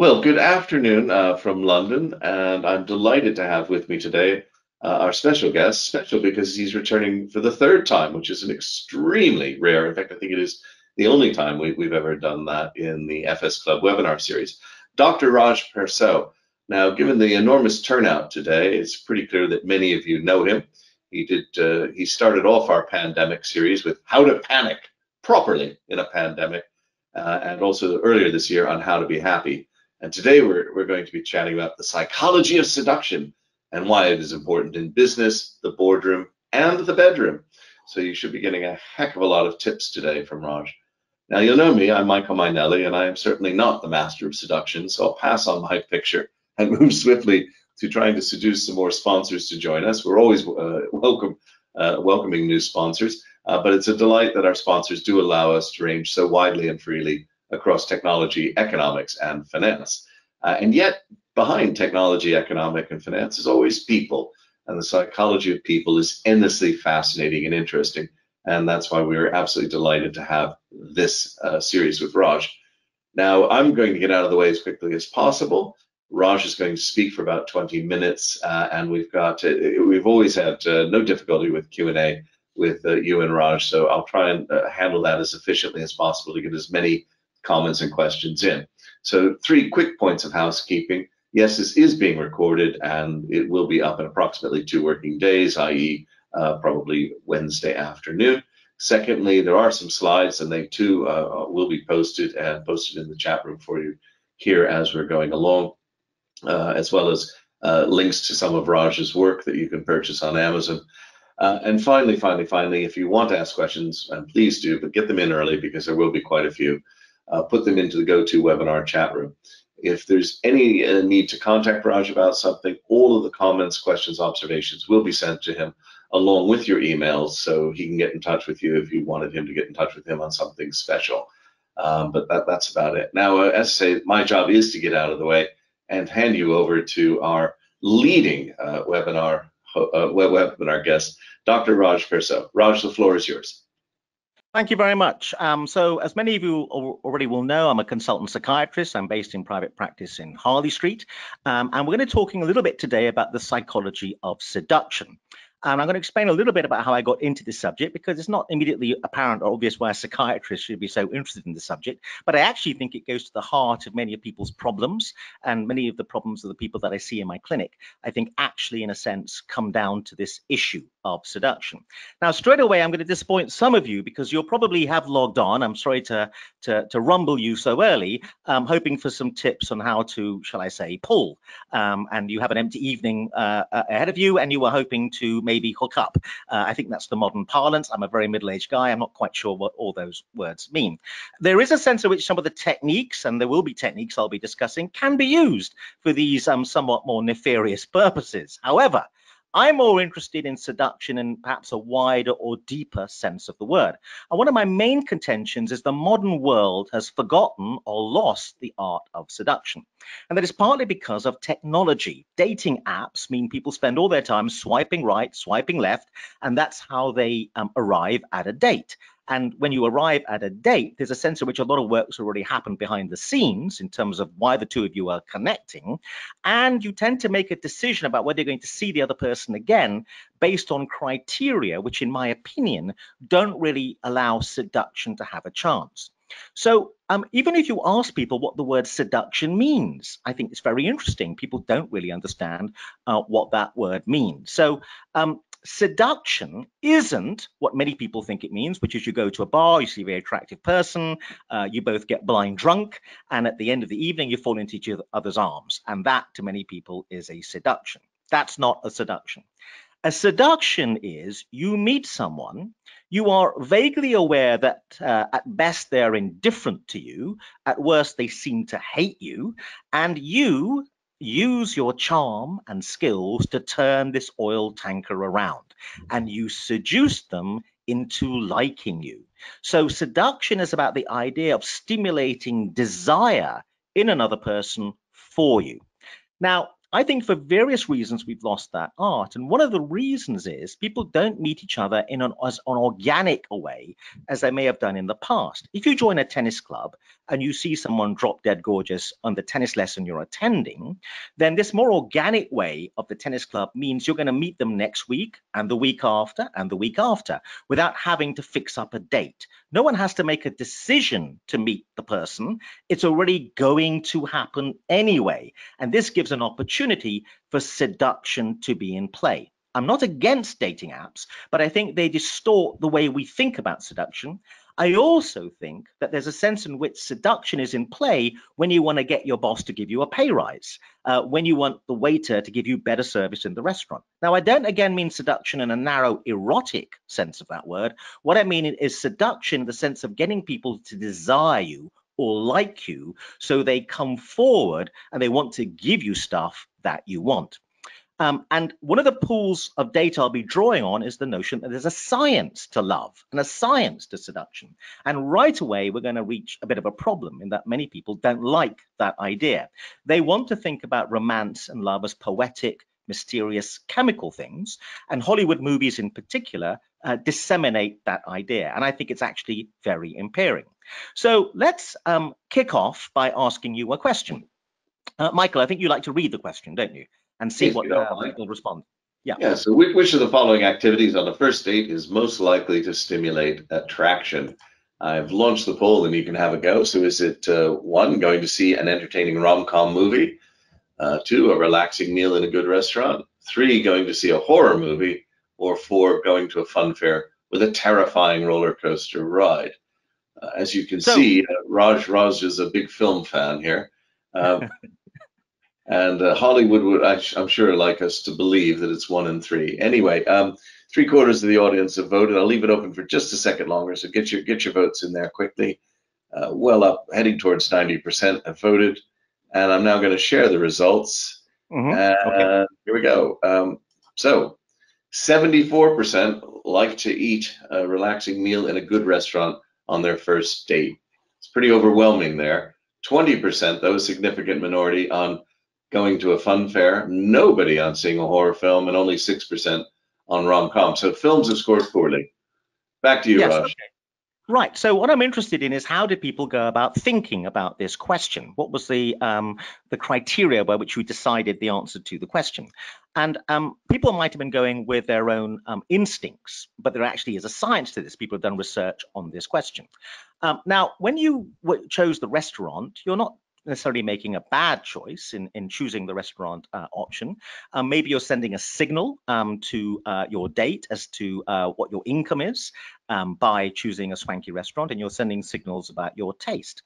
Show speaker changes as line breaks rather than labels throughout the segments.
Well, good afternoon uh, from London, and I'm delighted to have with me today uh, our special guest, special because he's returning for the third time, which is an extremely rare. In fact, I think it is the only time we, have ever done that in the FS Club webinar series. Dr. Raj Persaud. Now, given the enormous turnout today, it's pretty clear that many of you know him. He did. Uh, he started off our pandemic series with how to panic properly in a pandemic, uh, and also earlier this year on how to be happy. And today we're, we're going to be chatting about the psychology of seduction and why it is important in business, the boardroom, and the bedroom. So you should be getting a heck of a lot of tips today from Raj. Now you'll know me, I'm Michael Mainelli, and I am certainly not the master of seduction, so I'll pass on my picture and move swiftly to trying to seduce some more sponsors to join us. We're always uh, welcome, uh, welcoming new sponsors, uh, but it's a delight that our sponsors do allow us to range so widely and freely across technology, economics, and finance. Uh, and yet, behind technology, economic, and finance is always people. And the psychology of people is endlessly fascinating and interesting. And that's why we are absolutely delighted to have this uh, series with Raj. Now, I'm going to get out of the way as quickly as possible. Raj is going to speak for about 20 minutes, uh, and we've got uh, we've always had uh, no difficulty with Q&A with uh, you and Raj, so I'll try and handle that as efficiently as possible to get as many comments and questions in. So three quick points of housekeeping. Yes, this is being recorded and it will be up in approximately two working days, i.e. Uh, probably Wednesday afternoon. Secondly, there are some slides and they too uh, will be posted and posted in the chat room for you here as we're going along, uh, as well as uh, links to some of Raj's work that you can purchase on Amazon. Uh, and finally, finally, finally, if you want to ask questions, and please do, but get them in early because there will be quite a few uh, put them into the GoToWebinar chat room. If there's any uh, need to contact Raj about something, all of the comments, questions, observations will be sent to him along with your emails so he can get in touch with you if you wanted him to get in touch with him on something special. Um, but that, that's about it. Now, uh, as I say, my job is to get out of the way and hand you over to our leading uh, webinar uh, webinar guest, Dr. Raj Persaud. Raj, the floor is yours.
Thank you very much. Um, so as many of you already will know, I'm a consultant psychiatrist. I'm based in private practice in Harley Street. Um, and we're going to be talking a little bit today about the psychology of seduction. And I'm going to explain a little bit about how I got into this subject because it's not immediately apparent or obvious why a psychiatrist should be so interested in the subject. But I actually think it goes to the heart of many of people's problems and many of the problems of the people that I see in my clinic. I think actually, in a sense, come down to this issue of seduction. Now, straight away, I'm going to disappoint some of you because you'll probably have logged on. I'm sorry to, to, to rumble you so early, um, hoping for some tips on how to, shall I say, pull. Um, and you have an empty evening uh, ahead of you and you were hoping to maybe hook up. Uh, I think that's the modern parlance. I'm a very middle-aged guy. I'm not quite sure what all those words mean. There is a sense in which some of the techniques, and there will be techniques I'll be discussing, can be used for these um, somewhat more nefarious purposes. However, I'm more interested in seduction in perhaps a wider or deeper sense of the word. And one of my main contentions is the modern world has forgotten or lost the art of seduction. And that is partly because of technology. Dating apps mean people spend all their time swiping right, swiping left, and that's how they um, arrive at a date. And when you arrive at a date, there's a sense in which a lot of work's already happened behind the scenes in terms of why the two of you are connecting. And you tend to make a decision about whether you're going to see the other person again based on criteria, which, in my opinion, don't really allow seduction to have a chance. So um, even if you ask people what the word seduction means, I think it's very interesting. People don't really understand uh, what that word means. So um, seduction isn't what many people think it means, which is you go to a bar, you see a very attractive person, uh, you both get blind drunk, and at the end of the evening, you fall into each other's arms. And that, to many people, is a seduction. That's not a seduction. A seduction is you meet someone, you are vaguely aware that uh, at best they're indifferent to you, at worst they seem to hate you, and you use your charm and skills to turn this oil tanker around and you seduce them into liking you. So seduction is about the idea of stimulating desire in another person for you. Now, I think for various reasons we've lost that art. And one of the reasons is people don't meet each other in an, as an organic way as they may have done in the past. If you join a tennis club and you see someone drop dead gorgeous on the tennis lesson you're attending, then this more organic way of the tennis club means you're going to meet them next week and the week after and the week after without having to fix up a date. No one has to make a decision to meet the person. It's already going to happen anyway. And this gives an opportunity for seduction to be in play. I'm not against dating apps, but I think they distort the way we think about seduction. I also think that there's a sense in which seduction is in play when you want to get your boss to give you a pay rise, uh, when you want the waiter to give you better service in the restaurant. Now, I don't again mean seduction in a narrow erotic sense of that word. What I mean is seduction in the sense of getting people to desire you or like you so they come forward and they want to give you stuff that you want. Um, and one of the pools of data I'll be drawing on is the notion that there's a science to love and a science to seduction. And right away, we're going to reach a bit of a problem in that many people don't like that idea. They want to think about romance and love as poetic, mysterious, chemical things. And Hollywood movies in particular uh, disseminate that idea. And I think it's actually very impairing. So let's um, kick off by asking you a question. Uh, Michael, I think you like to read the question, don't you? and see what uh, people respond. Yeah.
Yeah. So, which of the following activities on the first date is most likely to stimulate attraction? I've launched the poll, and you can have a go. So, is it uh, one going to see an entertaining rom-com movie? Uh, two, a relaxing meal in a good restaurant. Three, going to see a horror movie, or four, going to a fun fair with a terrifying roller coaster ride. Uh, as you can so, see, uh, Raj Raj is a big film fan here. Uh, And uh, Hollywood would, I'm sure, like us to believe that it's one in three. Anyway, um, three quarters of the audience have voted. I'll leave it open for just a second longer, so get your get your votes in there quickly. Uh, well up, heading towards 90% have voted, and I'm now going to share the results. Mm-hmm. And okay. here we go. Um, so, 74% like to eat a relaxing meal in a good restaurant on their first date. It's pretty overwhelming there. 20%, though, a significant minority on going to a fun fair, nobody on seeing a horror film, and only 6% on rom com. So films have scored poorly. Back to you, yes, Raj. Okay.
Right. So what I'm interested in is how did people go about thinking about this question? What was the um, the criteria by which we decided the answer to the question? And um, people might have been going with their own um, instincts, but there actually is a science to this. People have done research on this question. Um, now, when you chose the restaurant, you're not necessarily making a bad choice in, in choosing the restaurant uh, option. Um, maybe you're sending a signal um, to uh, your date as to uh, what your income is um, by choosing a swanky restaurant, and you're sending signals about your taste.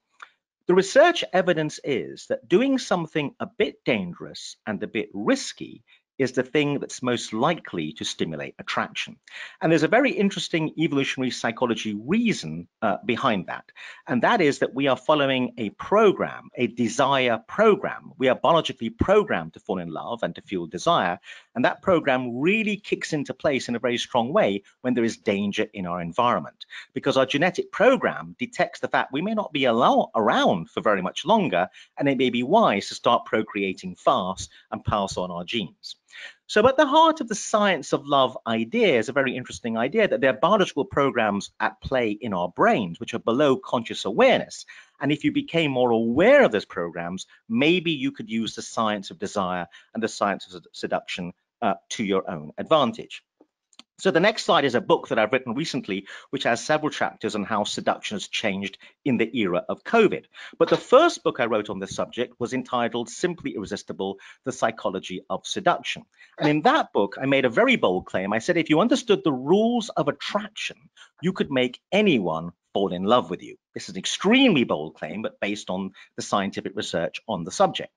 The research evidence is that doing something a bit dangerous and a bit risky is the thing that's most likely to stimulate attraction. And there's a very interesting evolutionary psychology reason uh, behind that. And that is that we are following a program, a desire program. We are biologically programmed to fall in love and to feel desire. And that program really kicks into place in a very strong way when there is danger in our environment, because our genetic program detects the fact we may not be allow- around for very much longer, and it may be wise to start procreating fast and pass on our genes. So at the heart of the science of love idea is a very interesting idea that there are biological programs at play in our brains, which are below conscious awareness. And if you became more aware of those programs, maybe you could use the science of desire and the science of seduction uh, to your own advantage. So the next slide is a book that I've written recently, which has several chapters on how seduction has changed in the era of COVID. But the first book I wrote on this subject was entitled Simply Irresistible, The Psychology of Seduction. And in that book, I made a very bold claim. I said, if you understood the rules of attraction, you could make anyone fall in love with you. This is an extremely bold claim, but based on the scientific research on the subject.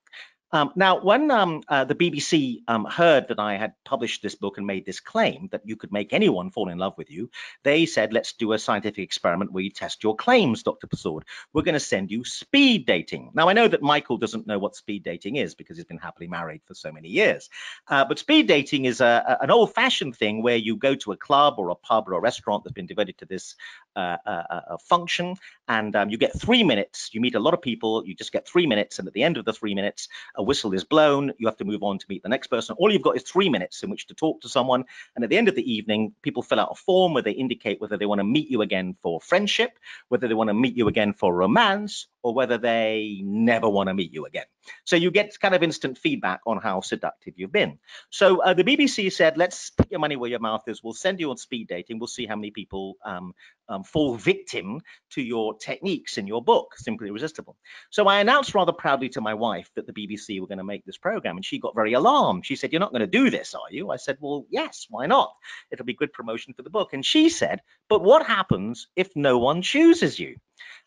Um, now, when um, uh, the BBC um, heard that I had published this book and made this claim that you could make anyone fall in love with you, they said, let's do a scientific experiment where you test your claims, Dr. Persaud. We're going to send you speed dating. Now, I know that Michael doesn't know what speed dating is because he's been happily married for so many years. Uh, but speed dating is a, a, an old fashioned thing where you go to a club or a pub or a restaurant that's been devoted to this uh, uh, uh function and um, you get three minutes. You meet a lot of people, you just get three minutes. And at the end of the three minutes, a whistle is blown, you have to move on to meet the next person. All you've got is three minutes in which to talk to someone. And at the end of the evening, people fill out a form where they indicate whether they want to meet you again for friendship, whether they want to meet you again for romance, or whether they never want to meet you again. So you get kind of instant feedback on how seductive you've been. So uh, the BBC said, let's put your money where your mouth is. We'll send you on speed dating. We'll see how many people um, um, fall victim to your techniques in your book, Simply Irresistible. So I announced rather proudly to my wife that the BBC were going to make this program, and she got very alarmed. She said, You're not going to do this, are you? I said, Well, yes, why not? It'll be good promotion for the book. And she said, But what happens if no one chooses you?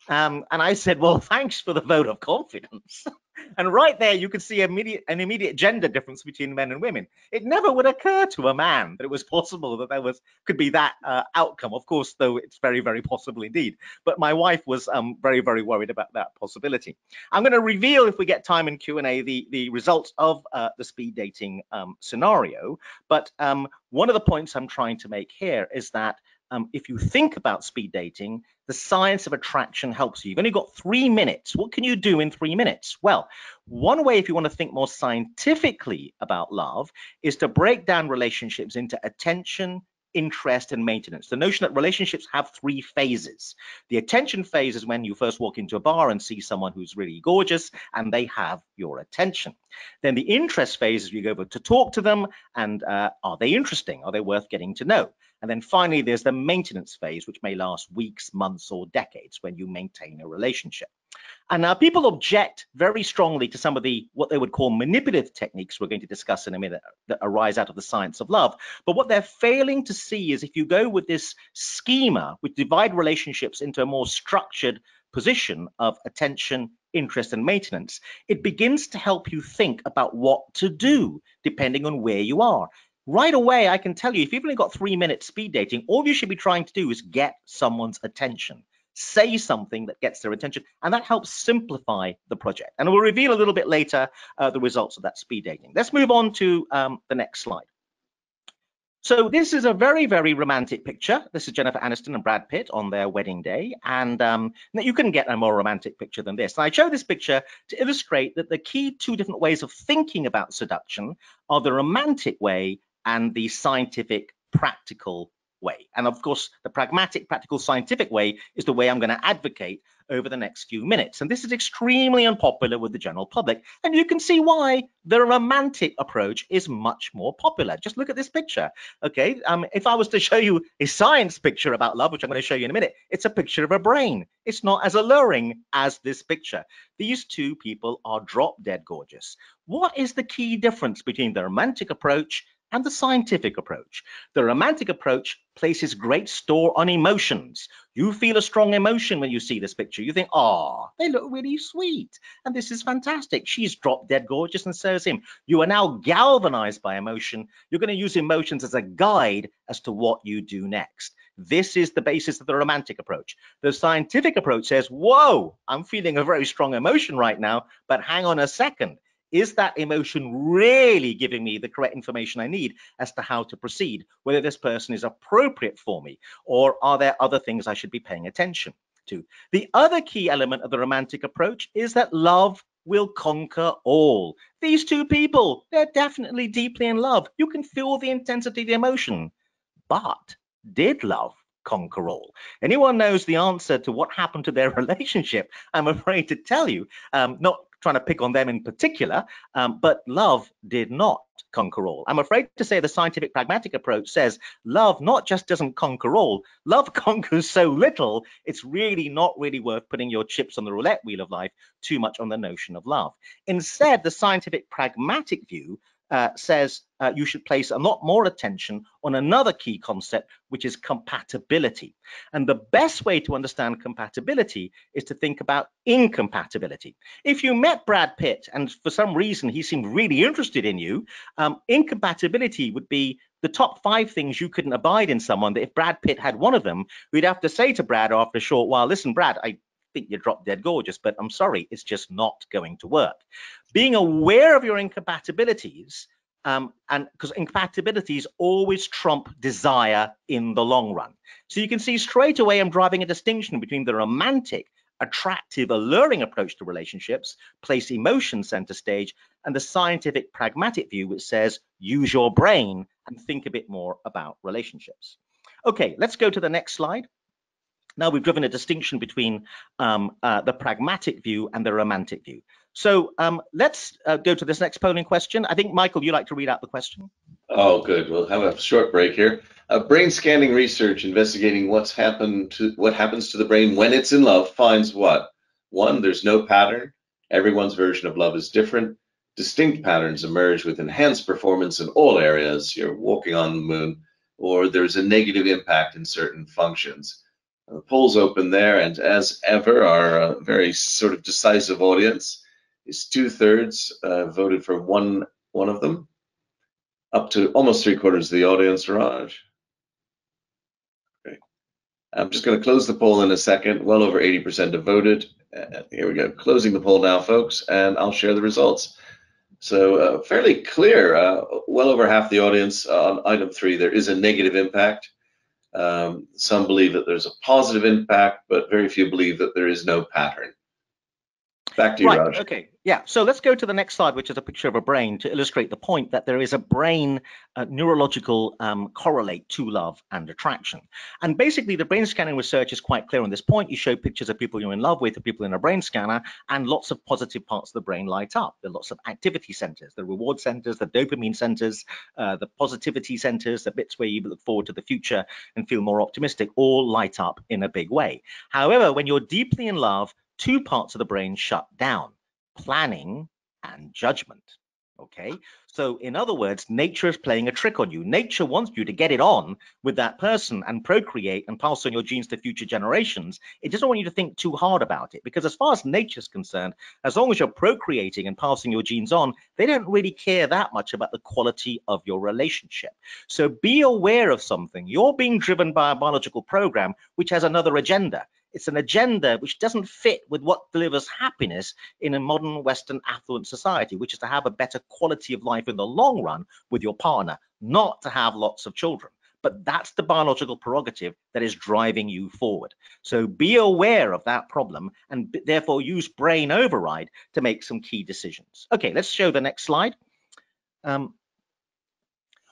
Um, and I said, Well, thanks for the vote of confidence. And right there, you could see immediate, an immediate gender difference between men and women. It never would occur to a man that it was possible that there was could be that uh, outcome. Of course, though, it's very, very possible indeed. But my wife was um, very, very worried about that possibility. I'm going to reveal, if we get time in Q&A, the, the results of uh, the speed dating um, scenario. But um, one of the points I'm trying to make here is that um, if you think about speed dating, the science of attraction helps you. You've only got three minutes. What can you do in three minutes? Well, one way, if you want to think more scientifically about love, is to break down relationships into attention, interest and maintenance. The notion that relationships have three phases. The attention phase is when you first walk into a bar and see someone who's really gorgeous and they have your attention. Then the interest phase is you go over to talk to them and uh, are they interesting? Are they worth getting to know? And then finally, there's the maintenance phase, which may last weeks, months, or decades when you maintain a relationship. And now people object very strongly to some of the what they would call manipulative techniques we're going to discuss in a minute uh, that arise out of the science of love. But what they're failing to see is if you go with this schema, which divide relationships into a more structured position of attention, interest, and maintenance, it begins to help you think about what to do depending on where you are right away, I can tell you, if you've only got three minutes speed dating, all you should be trying to do is get someone's attention. Say something that gets their attention, and that helps simplify the project. And we'll reveal a little bit later uh, the results of that speed dating. Let's move on to um, the next slide. So this is a very, very romantic picture. This is Jennifer Aniston and Brad Pitt on their wedding day. And um, you couldn't get a more romantic picture than this. And I show this picture to illustrate that the key two different ways of thinking about seduction are the romantic way and the scientific practical way. And of course, the pragmatic, practical, scientific way is the way I'm going to advocate over the next few minutes. And this is extremely unpopular with the general public. And you can see why the romantic approach is much more popular. Just look at this picture. Okay. Um, if I was to show you a science picture about love, which I'm going to show you in a minute, it's a picture of a brain. It's not as alluring as this picture. These two people are drop dead gorgeous. What is the key difference between the romantic approach and the scientific approach. The romantic approach places great store on emotions. You feel a strong emotion when you see this picture. You think, ah, they look really sweet. And this is fantastic. She's drop dead gorgeous and so is him. You are now galvanized by emotion. You're going to use emotions as a guide as to what you do next. This is the basis of the romantic approach. The scientific approach says, whoa, I'm feeling a very strong emotion right now, but hang on a second is that emotion really giving me the correct information I need as to how to proceed, whether this person is appropriate for me, or are there other things I should be paying attention to? The other key element of the romantic approach is that love will conquer all. These two people, they're definitely deeply in love. You can feel the intensity of the emotion. But did love conquer all? Anyone knows the answer to what happened to their relationship? I'm afraid to tell you, um, not trying to pick on them in particular, um, but love did not conquer all. I'm afraid to say the scientific pragmatic approach says love not just doesn't conquer all, love conquers so little, it's really not really worth putting your chips on the roulette wheel of life too much on the notion of love. Instead, the scientific pragmatic view uh, says uh, you should place a lot more attention on another key concept, which is compatibility. And the best way to understand compatibility is to think about incompatibility. If you met Brad Pitt and for some reason he seemed really interested in you, um, incompatibility would be the top five things you couldn't abide in someone that if Brad Pitt had one of them, we'd have to say to Brad after a short while, listen, Brad, I think you're drop dead gorgeous, but I'm sorry, it's just not going to work. Being aware of your incompatibilities, um, and because incompatibilities always trump desire in the long run. So you can see straight away I'm driving a distinction between the romantic attractive, alluring approach to relationships, place emotion center stage, and the scientific pragmatic view, which says use your brain and think a bit more about relationships. Okay, let's go to the next slide. Now we've driven a distinction between um, uh, the pragmatic view and the romantic view. So um, let's uh, go to this next polling question. I think, Michael, you'd like to read out the question.
Oh, good. We'll have a short break here. Uh, brain scanning research investigating what's happened to what happens to the brain when it's in love finds what? One, there's no pattern. Everyone's version of love is different. Distinct patterns emerge with enhanced performance in all areas. You're walking on the moon, or there's a negative impact in certain functions. The polls open there, and as ever, our uh, very sort of decisive audience is two thirds uh, voted for one one of them, up to almost three quarters of the audience. Raj. Okay, I'm just going to close the poll in a second. Well over 80% have voted. Uh, here we go. Closing the poll now, folks, and I'll share the results. So uh, fairly clear. Uh, well over half the audience on item three. There is a negative impact. Um, some believe that there's a positive impact, but very few believe that there is no pattern. Back to you,
right,
Raj.
Okay, yeah. So let's go to the next slide, which is a picture of a brain to illustrate the point that there is a brain uh, neurological um, correlate to love and attraction. And basically, the brain scanning research is quite clear on this point. You show pictures of people you're in love with, the people in a brain scanner, and lots of positive parts of the brain light up. There are lots of activity centers, the reward centers, the dopamine centers, uh, the positivity centers, the bits where you look forward to the future and feel more optimistic, all light up in a big way. However, when you're deeply in love, two parts of the brain shut down planning and judgment. Okay, so in other words, nature is playing a trick on you. Nature wants you to get it on with that person and procreate and pass on your genes to future generations. It doesn't want you to think too hard about it because, as far as nature's concerned, as long as you're procreating and passing your genes on, they don't really care that much about the quality of your relationship. So be aware of something. You're being driven by a biological program which has another agenda. It's an agenda which doesn't fit with what delivers happiness in a modern Western affluent society, which is to have a better quality of life in the long run with your partner, not to have lots of children. But that's the biological prerogative that is driving you forward. So be aware of that problem and therefore use brain override to make some key decisions. Okay, let's show the next slide. Um,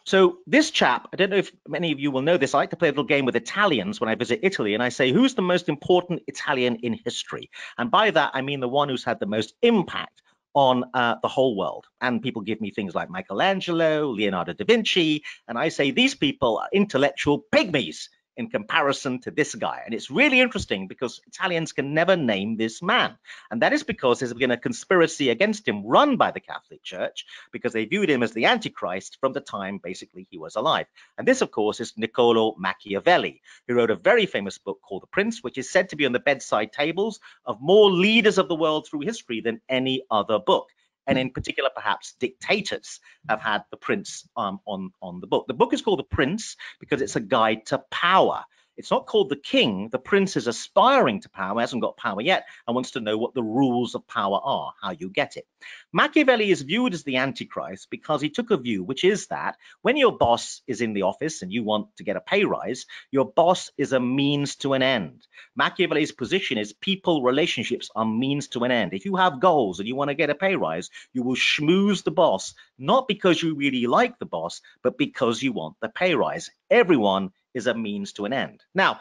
so this chap, I don't know if many of you will know this, I like to play a little game with Italians when I visit Italy, and I say, who's the most important Italian in history? And by that, I mean the one who's had the most impact on uh, the whole world. And people give me things like Michelangelo, Leonardo da Vinci, and I say these people are intellectual pygmies in comparison to this guy. And it's really interesting because Italians can never name this man. And that is because there's been a conspiracy against him run by the Catholic Church because they viewed him as the Antichrist from the time basically he was alive. And this, of course, is Niccolo Machiavelli, who wrote a very famous book called The Prince, which is said to be on the bedside tables of more leaders of the world through history than any other book and in particular, perhaps dictators have had the prince um, on, on the book. The book is called The Prince because it's a guide to power. It's not called the king. The prince is aspiring to power, hasn't got power yet, and wants to know what the rules of power are, how you get it. Machiavelli is viewed as the Antichrist because he took a view, which is that when your boss is in the office and you want to get a pay rise, your boss is a means to an end. Machiavelli's position is people relationships are means to an end. If you have goals and you want to get a pay rise, you will schmooze the boss, not because you really like the boss, but because you want the pay rise. Everyone is a means to an end. Now,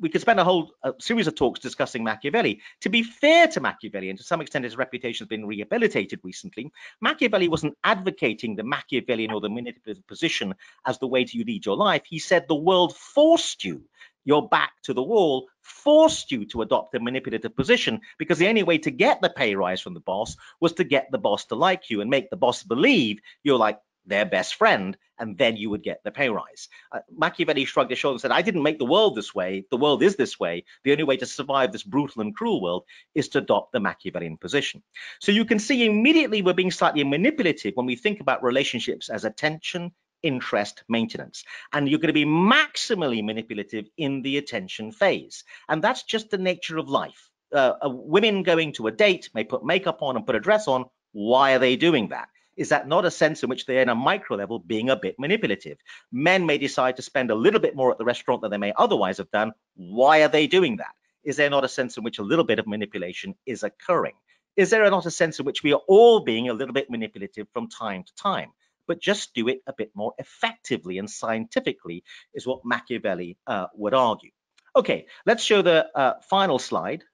we could spend a whole uh, series of talks discussing Machiavelli. To be fair to Machiavelli, and to some extent his reputation has been rehabilitated recently, Machiavelli wasn't advocating the Machiavellian or the manipulative position as the way to lead your life. He said the world forced you your back to the wall forced you to adopt a manipulative position because the only way to get the pay rise from the boss was to get the boss to like you and make the boss believe you're like their best friend, and then you would get the pay rise. Uh, Machiavelli shrugged his shoulders and said, I didn't make the world this way. The world is this way. The only way to survive this brutal and cruel world is to adopt the Machiavellian position. So you can see immediately we're being slightly manipulative when we think about relationships as attention, interest, maintenance. And you're going to be maximally manipulative in the attention phase. And that's just the nature of life. Uh, women going to a date may put makeup on and put a dress on. Why are they doing that? Is that not a sense in which they're in a micro level being a bit manipulative? Men may decide to spend a little bit more at the restaurant than they may otherwise have done. Why are they doing that? Is there not a sense in which a little bit of manipulation is occurring? Is there not a sense in which we are all being a little bit manipulative from time to time? But just do it a bit more effectively and scientifically is what Machiavelli uh, would argue. Okay, let's show the uh, final slide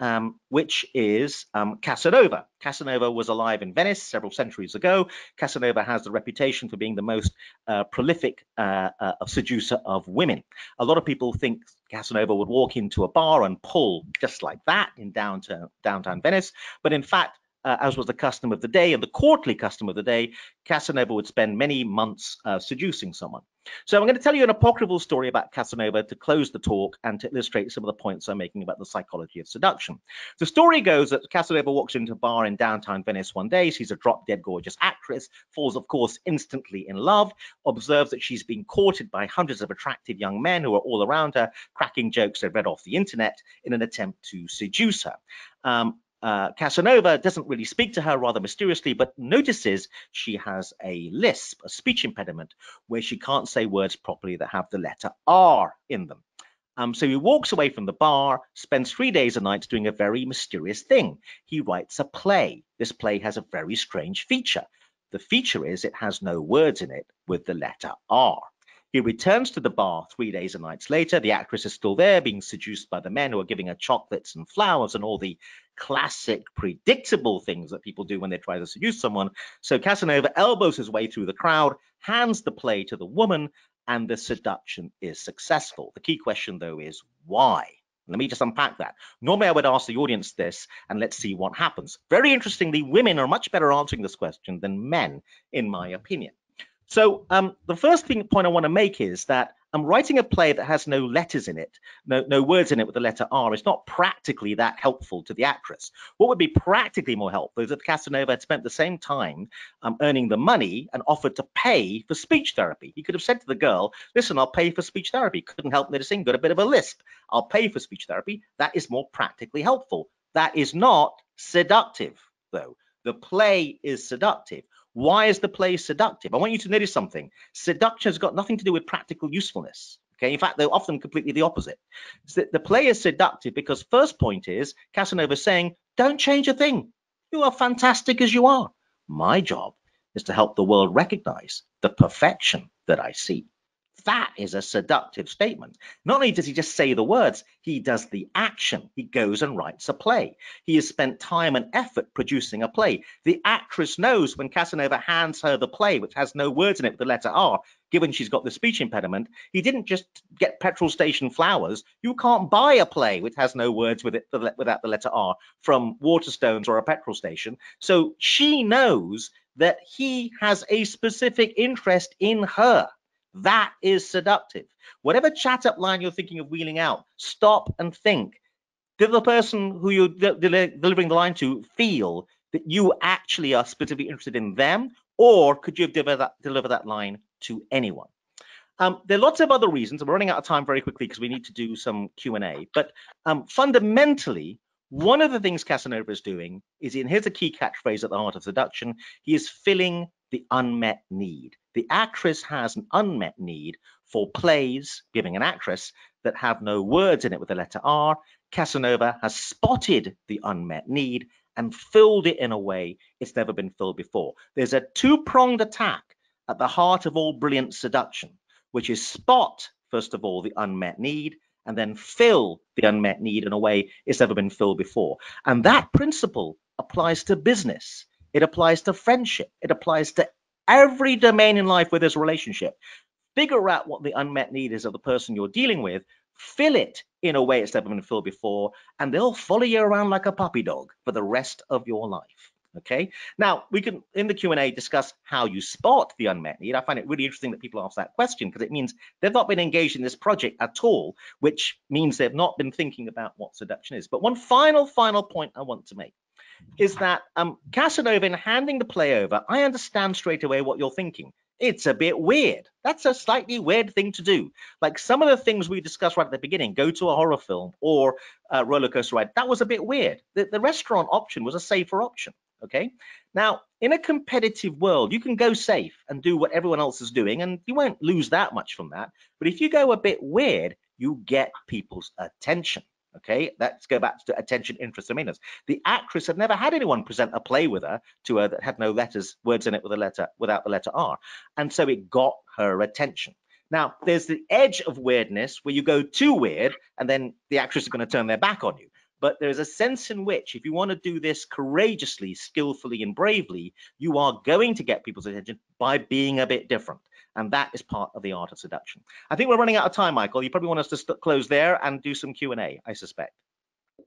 um, which is um, Casanova. Casanova was alive in Venice several centuries ago. Casanova has the reputation for being the most uh, prolific uh, uh, seducer of women. A lot of people think Casanova would walk into a bar and pull just like that in downtown, downtown Venice, but in fact, uh, as was the custom of the day and the courtly custom of the day, Casanova would spend many months uh, seducing someone. So I'm going to tell you an apocryphal story about Casanova to close the talk and to illustrate some of the points I'm making about the psychology of seduction. The story goes that Casanova walks into a bar in downtown Venice one day, sees a drop dead gorgeous actress, falls, of course, instantly in love, observes that she's being courted by hundreds of attractive young men who are all around her, cracking jokes they've read off the internet in an attempt to seduce her. Um, uh, Casanova doesn't really speak to her rather mysteriously, but notices she has a lisp, a speech impediment, where she can't say words properly that have the letter R in them. Um, so he walks away from the bar, spends three days and nights doing a very mysterious thing. He writes a play. This play has a very strange feature. The feature is it has no words in it with the letter R. He returns to the bar three days and nights later. The actress is still there, being seduced by the men who are giving her chocolates and flowers and all the classic, predictable things that people do when they try to seduce someone. So Casanova elbows his way through the crowd, hands the play to the woman, and the seduction is successful. The key question, though, is why? Let me just unpack that. Normally, I would ask the audience this, and let's see what happens. Very interestingly, women are much better answering this question than men, in my opinion. So um, the first thing point I want to make is that I'm writing a play that has no letters in it, no, no words in it with the letter R. It's not practically that helpful to the actress. What would be practically more helpful is if Casanova had spent the same time um, earning the money and offered to pay for speech therapy. He could have said to the girl, listen, I'll pay for speech therapy. Couldn't help sing, got a bit of a lisp. I'll pay for speech therapy. That is more practically helpful. That is not seductive, though. The play is seductive. Why is the play seductive? I want you to notice something. Seduction has got nothing to do with practical usefulness. Okay, in fact, they're often completely the opposite. So the play is seductive because first point is Casanova saying, don't change a thing. You are fantastic as you are. My job is to help the world recognize the perfection that I see. That is a seductive statement. Not only does he just say the words, he does the action. He goes and writes a play. He has spent time and effort producing a play. The actress knows when Casanova hands her the play, which has no words in it with the letter R, given she's got the speech impediment, he didn't just get petrol station flowers. You can't buy a play which has no words with it without the letter R from Waterstones or a petrol station. So she knows that he has a specific interest in her. That is seductive. Whatever chat up line you're thinking of wheeling out, stop and think. Did the person who you're de delivering the line to feel that you actually are specifically interested in them, or could you have delivered that, deliver that line to anyone? Um, there are lots of other reasons. We're running out of time very quickly because we need to do some Q&A. But um, fundamentally, one of the things Casanova is doing is, and here's a key catchphrase at the heart of seduction, he is filling the unmet need. The actress has an unmet need for plays, giving an actress, that have no words in it with the letter R. Casanova has spotted the unmet need and filled it in a way it's never been filled before. There's a two-pronged attack at the heart of all brilliant seduction, which is spot, first of all, the unmet need, and then fill the unmet need in a way it's never been filled before. And that principle applies to business. It applies to friendship. It applies to every domain in life there's a relationship. Figure out what the unmet need is of the person you're dealing with, fill it in a way it's never been filled before, and they'll follow you around like a puppy dog for the rest of your life. Okay. Now we can in the Q&A discuss how you spot the unmet need. I find it really interesting that people ask that question because it means they've not been engaged in this project at all, which means they've not been thinking about what seduction is. But one final, final point I want to make is that um, Casanova, in handing the play over, I understand straight away what you're thinking. It's a bit weird. That's a slightly weird thing to do. Like some of the things we discussed right at the beginning, go to a horror film or a roller coaster ride, that was a bit weird. The, the restaurant option was a safer option. Okay. Now, in a competitive world, you can go safe and do what everyone else is doing, and you won't lose that much from that. But if you go a bit weird, you get people's attention. Okay, let's go back to attention, interest, and. The actress had never had anyone present a play with her to her that had no letters, words in it with a letter without the letter R, and so it got her attention. Now, there's the edge of weirdness where you go too weird, and then the actress is going to turn their back on you. But there's a sense in which, if you want to do this courageously, skillfully, and bravely, you are going to get people's attention by being a bit different. And that is part of the art of seduction. I think we're running out of time, Michael. You probably want us to close there and do some Q&A, I suspect.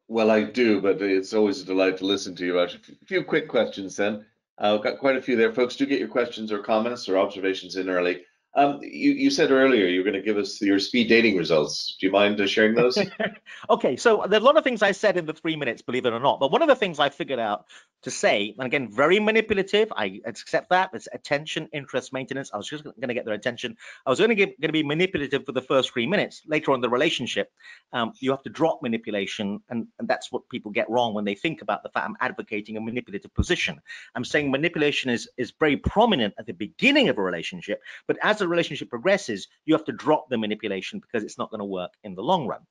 Well, I do, but it's always a delight to listen to you. A few quick questions then. Uh, I've got quite a few there. Folks, do get your questions or comments or observations in early. Um, you, you said earlier you were going to give us your speed dating results. Do you mind uh, sharing those?
okay, so there's a lot of things I said in the three minutes, believe it or not. But one of the things I figured out to say, and again, very manipulative. I accept that. It's attention, interest, maintenance. I was just going to get their attention. I was to going to be manipulative for the first three minutes. Later on the relationship, um, you have to drop manipulation, and, and that's what people get wrong when they think about the fact I'm advocating a manipulative position. I'm saying manipulation is is very prominent at the beginning of a relationship, but as the relationship progresses, you have to drop the manipulation because it's not going to work in the long run.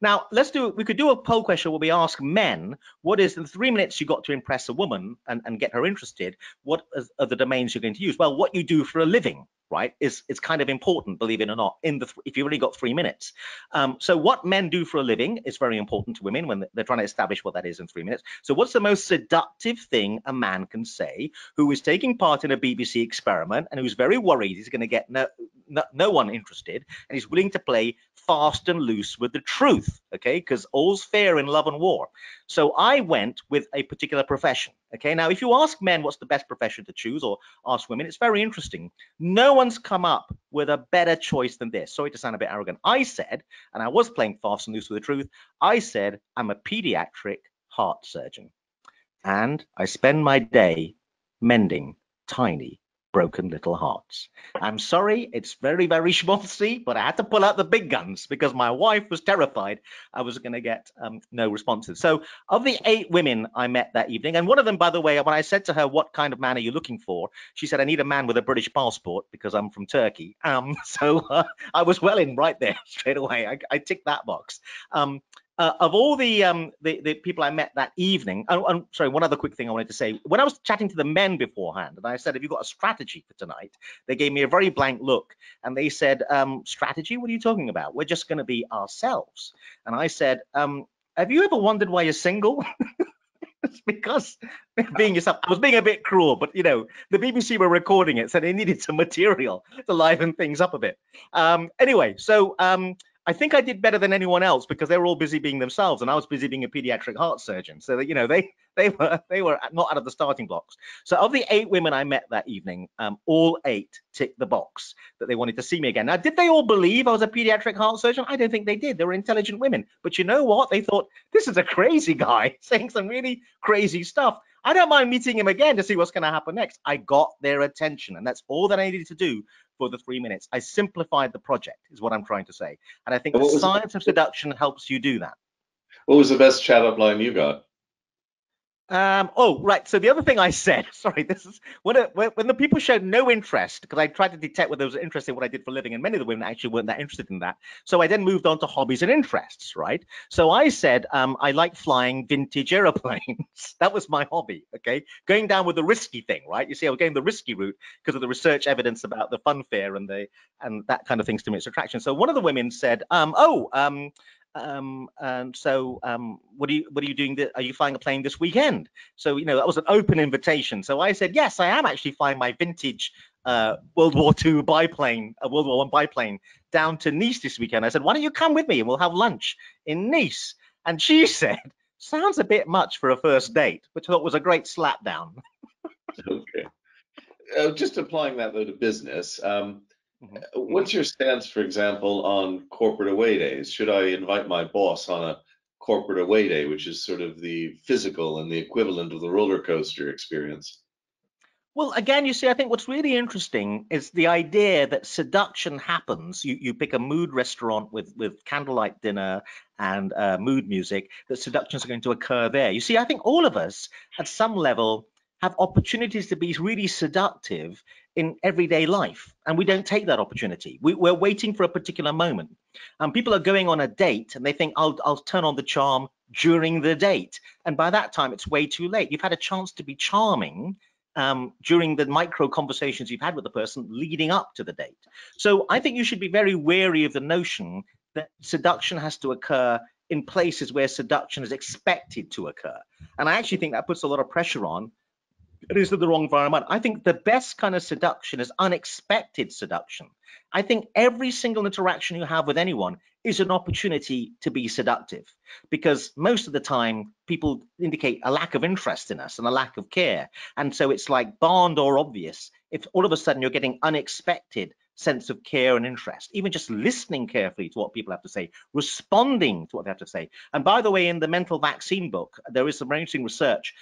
Now, let's do, we could do a poll question where we ask men, what is the three minutes you got to impress a woman and, and get her interested? What are the domains you're going to use? Well, what you do for a living right is it's kind of important believe it or not in the if you've only got three minutes. Um, so what men do for a living is very important to women when they're trying to establish what that is in three minutes. So what's the most seductive thing a man can say who is taking part in a bbc experiment and who's very worried he's going to get no, no, no one interested and he's willing to play fast and loose with the truth okay? Because all's fair in love and war. So i went with a particular profession okay? Now if you ask men what's the best profession to choose or ask women it's very interesting. No one's come up with a better choice than this. Sorry to sound a bit arrogant. I said, and I was playing fast and loose with the truth, I said, I'm a pediatric heart surgeon. And I spend my day mending tiny broken little hearts. I'm sorry, it's very, very schmaltzy, but I had to pull out the big guns because my wife was terrified I was going to get um, no responses. So, of the eight women I met that evening, and one of them, by the way, when I said to her, What kind of man are you looking for? She said, I need a man with a British passport because I'm from Turkey. Um, so, uh, I was well in right there straight away. I, I ticked that box. Um, uh, of all the, um, the, the people I met that evening, and, and, sorry, one other quick thing I wanted to say. When I was chatting to the men beforehand, and I said, "Have you got a strategy for tonight?" They gave me a very blank look, and they said, um, "Strategy? What are you talking about? We're just going to be ourselves." And I said, um, "Have you ever wondered why you're single?" it's because being yourself. I was being a bit cruel, but you know, the BBC were recording it, so they needed some material to liven things up a bit. Um, anyway, so um, I think I did better than anyone else because they were all busy being themselves, and I was busy being a pediatric heart surgeon. So that you know, they they were they were not out of the starting blocks. So of the eight women I met that evening, um, all eight ticked the box that they wanted to see me again. Now, did they all believe I was a pediatric heart surgeon? I don't think they did. They were intelligent women, but you know what? They thought this is a crazy guy saying some really crazy stuff. I don't mind meeting him again to see what's going to happen next. I got their attention, and that's all that I needed to do for the three minutes. I simplified the project, is what I'm trying to say. And I think the science of seduction helps you do that.
What was the best chat up line you got?
Um, oh, right. So the other thing I said, sorry, this is when, it, when the people showed no interest, because I tried to detect whether there was interest in what I did for living, and many of the women actually weren't that interested in that. So I then moved on to hobbies and interests, right? So I said, um, I like flying vintage aeroplanes. that was my hobby, okay? Going down with the risky thing, right? You see, I was going the risky route because of the research evidence about the funfair and the and that kind of things to its attraction. So one of the women said, um, oh, um, and so, um, what are you what are you doing? Th- are you flying a plane this weekend? So, you know, that was an open invitation. So I said, yes, I am actually flying my vintage uh, World War II biplane, a World War One biplane, down to Nice this weekend. I said, why don't you come with me and we'll have lunch in Nice? And she said, sounds a bit much for a first date, which I thought was a great slap down.
okay. Uh, just applying that though to business. Um, Mm-hmm. Uh, what's your stance, for example, on corporate away days? Should I invite my boss on a corporate away day, which is sort of the physical and the equivalent of the roller coaster experience?
Well, again, you see, I think what's really interesting is the idea that seduction happens. You, you pick a mood restaurant with, with candlelight dinner and uh, mood music, that seductions are going to occur there. You see, I think all of us at some level have opportunities to be really seductive in everyday life and we don't take that opportunity we, are waiting for a particular moment And people are going on a date and they think, I'll, I'll turn on the charm during the date. And by that time, it's way too late. You've had a chance to be charming um, during the micro conversations you've had with the person leading up to the date. So I think you should be very wary of the notion that seduction has to occur in places where seduction is expected to occur. And I actually think that puts a lot of pressure on it is the wrong environment. I think the best kind of seduction is unexpected seduction. I think every single interaction you have with anyone is an opportunity to be seductive because most of the time people indicate a lack of interest in us and a lack of care. And so it's like bond or obvious if all of a sudden you're getting unexpected sense of care and interest, even just listening carefully to what people have to say, responding to what they have to say. And by the way, in the mental vaccine book, there is some interesting research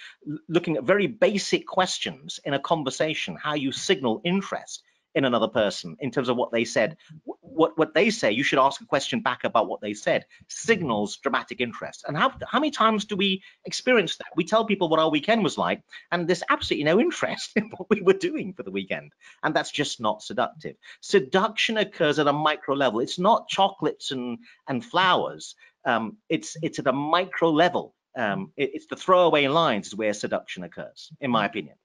looking at very basic questions in a conversation, how you signal interest in another person in terms of what they said. What what they say, you should ask a question back about what they said. Signals dramatic interest. And how how many times do we experience that? We tell people what our weekend was like, and there's absolutely no interest in what we were doing for the weekend, and that's just not seductive. Seduction occurs at a micro level. It's not chocolates and and flowers. Um, it's it's at a micro level. Um, it, it's the throwaway lines where seduction occurs, in my opinion.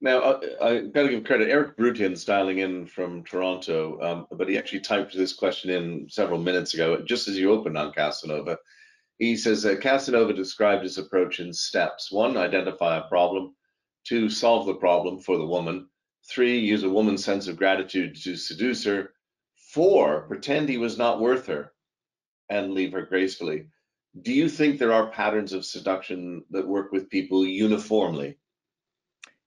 Now, I, I got to give credit. Eric Brutian's dialing in from Toronto, um, but he actually typed this question in several minutes ago, just as you opened on Casanova. He says uh, Casanova described his approach in steps. One, identify a problem. Two, solve the problem for the woman. Three, use a woman's sense of gratitude to seduce her. Four, pretend he was not worth her and leave her gracefully. Do you think there are patterns of seduction that work with people uniformly?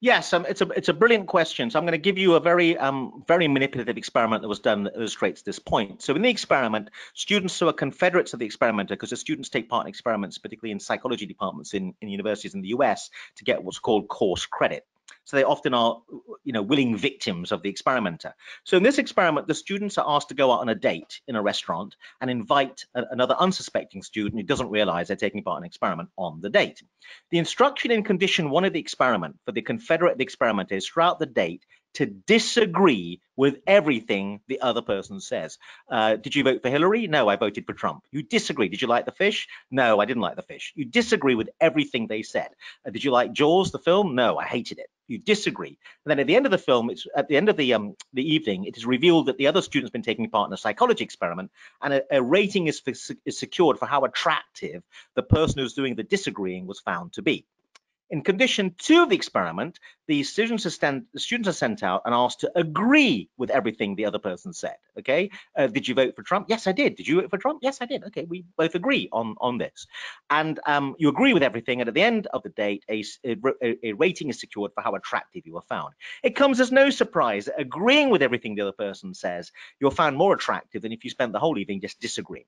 Yes, um, it's a it's a brilliant question. So I'm going to give you a very um, very manipulative experiment that was done that illustrates this point. So in the experiment, students who are confederates of the experimenter, because the students take part in experiments, particularly in psychology departments in, in universities in the US, to get what's called course credit. So they often are, you know, willing victims of the experimenter. So in this experiment, the students are asked to go out on a date in a restaurant and invite a, another unsuspecting student who doesn't realize they're taking part in an experiment on the date. The instruction in condition one of the experiment for the confederate experimenter is throughout the date to disagree with everything the other person says. Uh, did you vote for Hillary? No, I voted for Trump. You disagree. Did you like the fish? No, I didn't like the fish. You disagree with everything they said. Uh, did you like Jaws, the film? No, I hated it. You disagree. And then at the end of the film, it's at the end of the um, the evening, it is revealed that the other student's been taking part in a psychology experiment, and a, a rating is, for, is secured for how attractive the person who's doing the disagreeing was found to be. In condition two of the experiment, the students, are sent, the students are sent out and asked to agree with everything the other person said. Okay, uh, did you vote for Trump? Yes, I did. Did you vote for Trump? Yes, I did. Okay, we both agree on on this, and um, you agree with everything. And at the end of the date, a, a, a rating is secured for how attractive you were found. It comes as no surprise that agreeing with everything the other person says, you're found more attractive than if you spent the whole evening just disagreeing.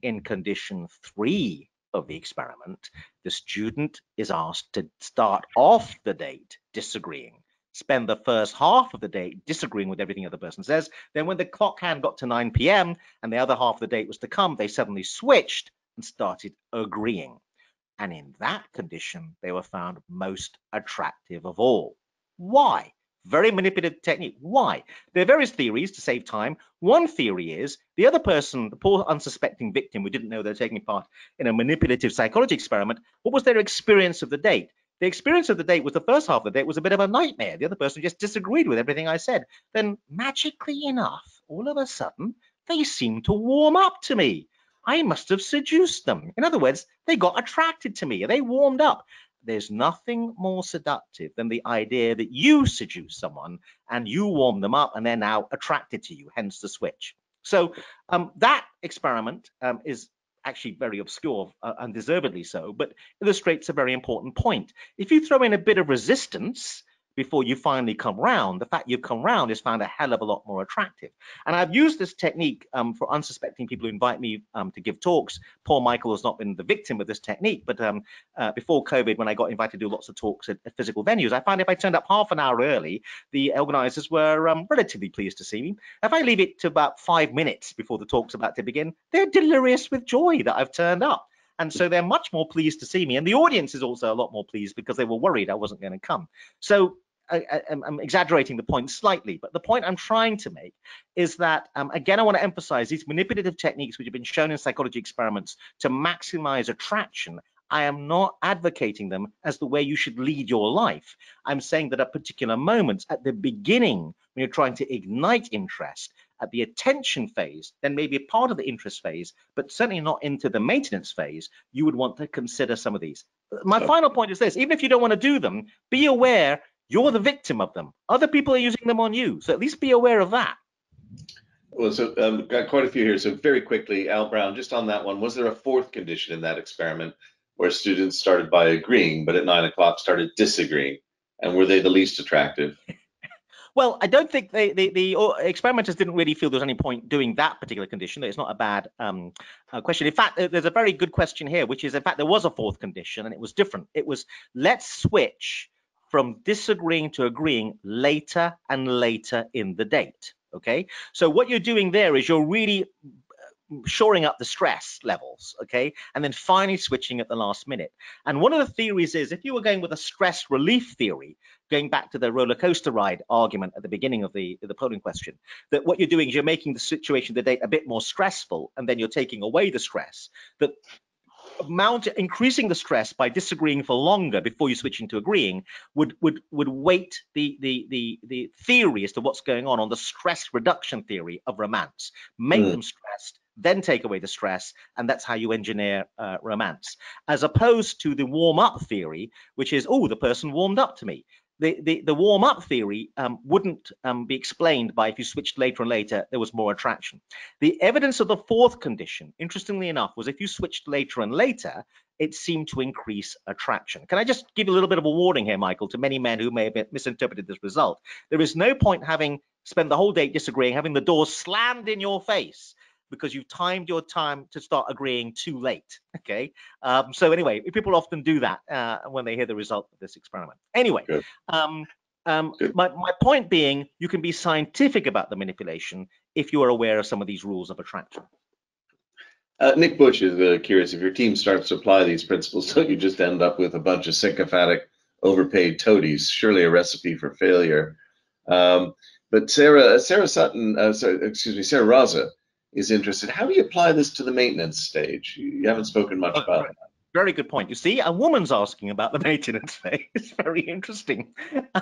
In condition three of the experiment, the student is asked to start off the date disagreeing, spend the first half of the date disagreeing with everything the other person says. Then when the clock hand got to 9 p.m. and the other half of the date was to come, they suddenly switched and started agreeing. And in that condition, they were found most attractive of all. Why? Very manipulative technique. Why? There are various theories to save time. One theory is the other person, the poor unsuspecting victim who didn't know they're taking part in a manipulative psychology experiment, what was their experience of the date? The experience of the date was the first half of the date was a bit of a nightmare. The other person just disagreed with everything I said. Then magically enough, all of a sudden, they seemed to warm up to me. I must have seduced them. In other words, they got attracted to me. They warmed up there's nothing more seductive than the idea that you seduce someone and you warm them up and they're now attracted to you, hence the switch. So um, that experiment um, is actually very obscure, uh, undeservedly so, but illustrates a very important point. If you throw in a bit of resistance, before you finally come round, the fact you've come round is found a hell of a lot more attractive. And I've used this technique um, for unsuspecting people who invite me um, to give talks. Paul Michael has not been the victim of this technique, but um, uh, before COVID, when I got invited to do lots of talks at, at, physical venues, I found if I turned up half an hour early, the organizers were um, relatively pleased to see me. If I leave it to about five minutes before the talk's about to begin, they're delirious with joy that I've turned up. And so they're much more pleased to see me. And the audience is also a lot more pleased because they were worried I wasn't going to come. So I, am exaggerating the point slightly, but the point I'm trying to make is that, um, again, I want to emphasize these manipulative techniques which have been shown in psychology experiments to maximize attraction. I am not advocating them as the way you should lead your life. I'm saying that at particular moments, at the beginning, when you're trying to ignite interest, at the attention phase, then maybe a part of the interest phase, but certainly not into the maintenance phase, you would want to consider some of these. My okay. final point is this, even if you don't want to do them, be aware you're the victim of them. Other people are using them on you. So at least be aware of that.
Well, so um, got quite a few here. So very quickly, Al Brown, just on that one, was there a fourth condition in that experiment where students started by agreeing, but at nine o'clock started disagreeing? And were they the least attractive?
Well, I don't think they, the, the experimenters didn't really feel there was any point doing that particular condition. It's not a bad um, uh, question. In fact, there's a very good question here, which is, in fact, there was a fourth condition and it was different. It was let's switch from disagreeing to agreeing later and later in the date. Okay, so what you're doing there is you're really shoring up the stress levels, okay, and then finally switching at the last minute. And one of the theories is if you were going with a stress relief theory, going back to the roller coaster ride argument at the beginning of the, the polling question, that what you're doing is you're making the situation, the date a bit more stressful, and then you're taking away the stress. That amount increasing the stress by disagreeing for longer before you switch into agreeing would would would weight the the the the theory as to what's going on on the stress reduction theory of romance make mm. them stressed then take away the stress, and that's how you engineer uh, romance. As opposed to the warm up theory, which is, oh, the person warmed up to me. The, the, the warm up theory um, wouldn't um, be explained by if you switched later and later, there was more attraction. The evidence of the fourth condition, interestingly enough, was if you switched later and later, it seemed to increase attraction. Can I just give you a little bit of a warning here, Michael, to many men who may have misinterpreted this result? There is no point having spent the whole day disagreeing, having the door slammed in your face because you've timed your time to start agreeing too late. Okay. Um, so anyway, people often do that uh, when they hear the result of this experiment. Anyway, um, um, my, my point being, you can be scientific about the manipulation if you are aware of some of these rules of attraction.
Uh, Nick Bush is uh, curious if your team starts to apply these principles, don't you just end up with a bunch of sycophantic, overpaid toadies? Surely a recipe for failure. Um, but Sarah, Sarah Sutton, uh, sorry, excuse me, Sarah Raza is interested. How do you apply this to the maintenance stage? You haven't spoken much oh, about
that. Very good point. You see, a woman's asking about the maintenance phase. It's Very interesting.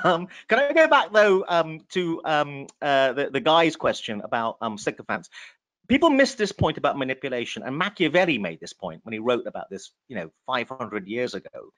Um, can I go back though um, to um, uh, the, the guy's question about um, sycophants? People miss this point about manipulation, and Machiavelli made this point when he wrote about this, you know, 500 years ago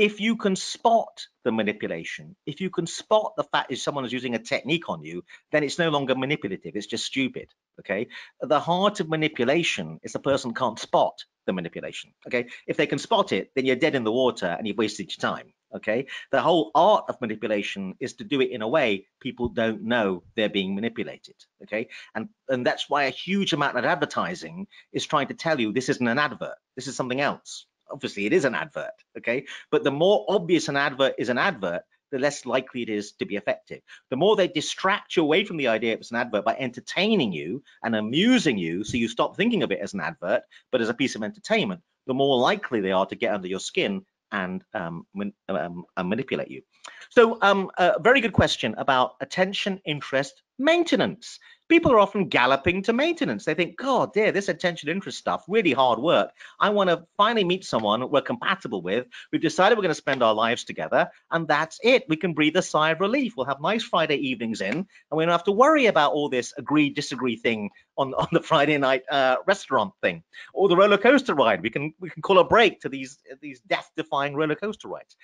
if you can spot the manipulation, if you can spot the fact that someone is using a technique on you, then it's no longer manipulative, it's just stupid. Okay. The heart of manipulation is the person can't spot the manipulation. Okay. If they can spot it, then you're dead in the water and you've wasted your time. Okay. The whole art of manipulation is to do it in a way people don't know they're being manipulated. Okay. And and that's why a huge amount of advertising is trying to tell you this isn't an advert. This is something else obviously it is an advert, okay? But the more obvious an advert is an advert, the less likely it is to be effective. The more they distract you away from the idea it's an advert by entertaining you and amusing you, so you stop thinking of it as an advert, but as a piece of entertainment, the more likely they are to get under your skin and um, um, manipulate you. So um, a very good question about attention, interest, maintenance people are often galloping to maintenance. They think, God, dear, this attention interest stuff, really hard work. I want to finally meet someone we're compatible with. We've decided we're going to spend our lives together, and that's it. We can breathe a sigh of relief. We'll have nice Friday evenings in, and we don't have to worry about all this agree disagree thing on, on the Friday night uh, restaurant thing or the roller coaster ride. We can we can call a break to these these death-defying roller coaster rides.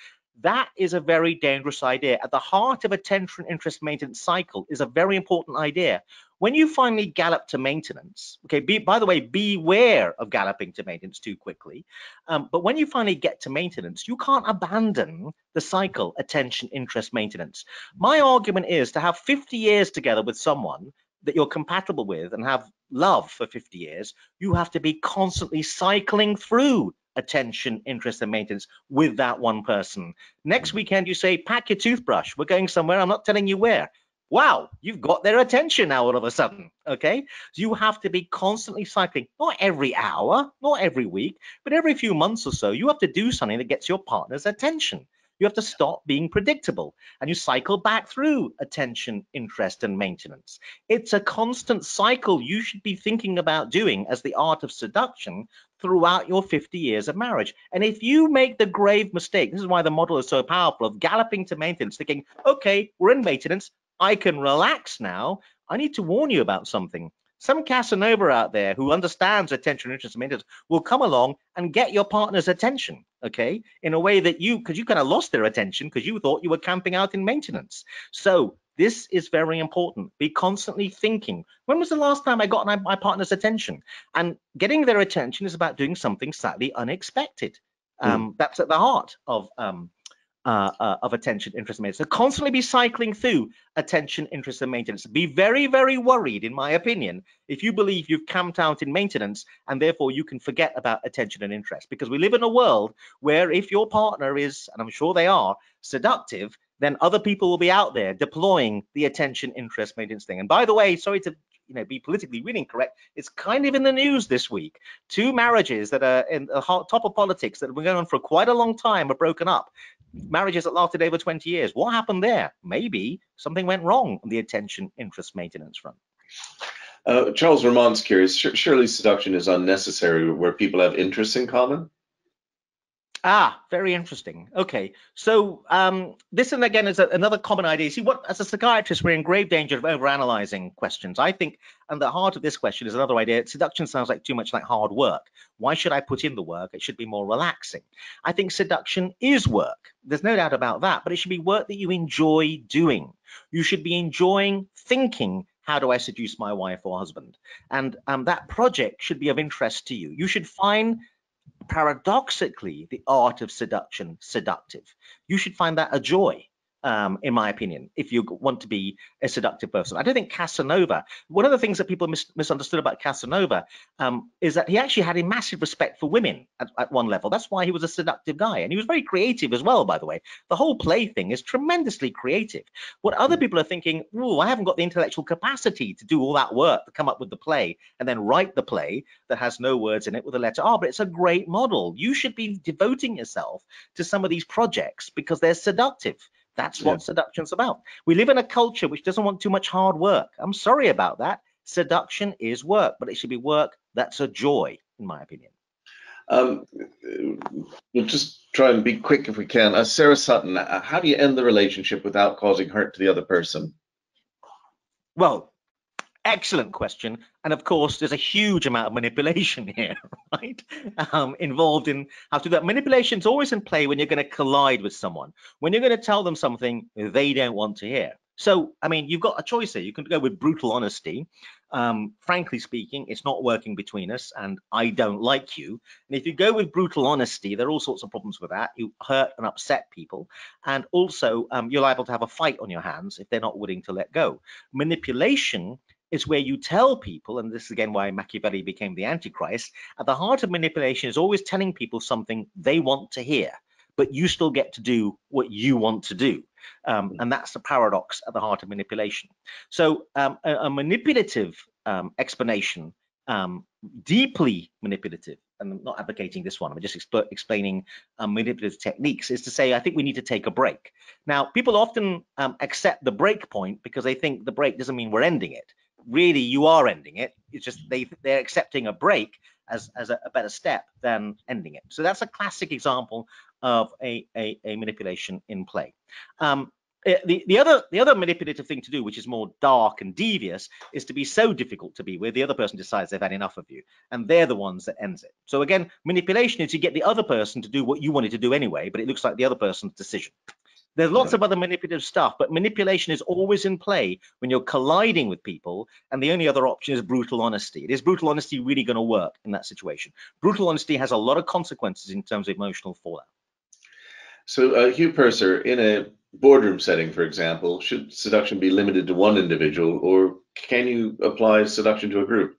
That is a very dangerous idea. At the heart of attention interest maintenance cycle is a very important idea. When you finally gallop to maintenance, okay, be, by the way, beware of galloping to maintenance too quickly. Um, but when you finally get to maintenance, you can't abandon the cycle attention interest maintenance. My argument is to have 50 years together with someone that you're compatible with and have love for 50 years, you have to be constantly cycling through attention, interest, and maintenance with that one person. Next mm-hmm. weekend, you say, pack your toothbrush. We're going somewhere. I'm not telling you where. Wow, you've got their attention now all of a sudden. Okay. So you have to be constantly cycling, not every hour, not every week, but every few months or so. You have to do something that gets your partner's attention. You have to stop being predictable and you cycle back through attention, interest, and maintenance. It's a constant cycle you should be thinking about doing as the art of seduction throughout your 50 years of marriage. And if you make the grave mistake, this is why the model is so powerful of galloping to maintenance, thinking, okay, we're in maintenance, I can relax now. I need to warn you about something. Some Casanova out there who understands attention, interest, and maintenance will come along and get your partner's attention, okay, in a way that you, because you kind of lost their attention because you thought you were camping out in maintenance. So this is very important. Be constantly thinking. When was the last time I got my, partner's attention? And getting their attention is about doing something slightly unexpected. Hmm. Um, mm. That's at the heart of um, uh, uh, of attention, interest, and maintenance. So constantly be cycling through attention, interest, and maintenance. Be very, very worried, in my opinion, if you believe you've camped out in maintenance and therefore you can forget about attention and interest. Because we live in a world where if your partner is, and I'm sure they are, seductive, then other people will be out there deploying the attention, interest, maintenance thing. And by the way, sorry to you know be politically really incorrect it's kind of in the news this week. Two marriages that are in the top of politics that have been going on for quite a long time are broken up. Marriages that lasted over 20 years. What happened there? Maybe something went wrong on the attention interest maintenance front.
Uh, charles Vermont's curious. Surely seduction is unnecessary where people have interests in common
Ah, very interesting. Okay, so um, this and again is a, another common idea. See, what as a psychiatrist, we're in grave danger of overanalyzing questions. I think, and the heart of this question is another idea. Seduction sounds like too much like hard work. Why should I put in the work? It should be more relaxing. I think seduction is work. There's no doubt about that, but it should be work that you enjoy doing. You should be enjoying thinking how do I seduce my wife or husband? And um, that project should be of interest to you. You should find paradoxically the art of seduction seductive. You should find that a joy um, in my opinion, if you want to be a seductive person. I don't think Casanova, one of the things that people mis misunderstood about Casanova um, is that he actually had a massive respect for women at, at, one level. That's why he was a seductive guy. And he was very creative as well, by the way. The whole play thing is tremendously creative. What other hmm. people are thinking, oh, I haven't got the intellectual capacity to do all that work to come up with the play and then write the play that has no words in it with a letter R, but it's a great model. You should be devoting yourself to some of these projects because they're seductive. That's what yeah. seduction's about. We live in a culture which doesn't want too much hard work. I'm sorry about that. Seduction is work, but it should be work that's a joy, in my opinion.
Um, we'll just try and be quick if we can. Uh, Sarah Sutton, uh, how do you end the relationship without causing hurt to the other person?
Well, excellent question. And of course, there's a huge amount of manipulation here, right? Um, involved in how to do that. Manipulation is always in play when you're going to collide with someone, when you're going to tell them something they don't want to hear. So, I mean, you've got a choice here. You can go with brutal honesty. Um, frankly speaking, it's not working between us, and I don't like you. And if you go with brutal honesty, there are all sorts of problems with that. You hurt and upset people, and also um, you're liable to have a fight on your hands if they're not willing to let go. Manipulation is where you tell people, and this is again why Machiavelli became the Antichrist, at the heart of manipulation is always telling people something they want to hear, but you still get to do what you want to do. Um, and that's the paradox at the heart of manipulation. So um, a, a, manipulative um, explanation, um, deeply manipulative, and I'm not advocating this one, I'm just exp explaining um, manipulative techniques, is to say, I think we need to take a break. Now, people often um, accept the break point because they think the break doesn't mean we're ending it really you are ending it. It's just they they're accepting a break as as a, a better step than ending it. So that's a classic example of a a, a manipulation in play. Um, eh, the, the other the other manipulative thing to do, which is more dark and devious, is to be so difficult to be where the other person decides they've had enough of you, and they're the ones that ends it. So again, manipulation is you get the other person to do what you wanted to do anyway, but it looks like the other person's decision. There's lots of other manipulative stuff, but manipulation is always in play when you're colliding with people. And the only other option is brutal honesty. Is brutal honesty really going to work in that situation? Brutal honesty has a lot of consequences in terms of emotional fallout.
So, uh, Hugh Purser, in a boardroom setting, for example, should seduction be limited to one individual, or can you apply seduction to a group?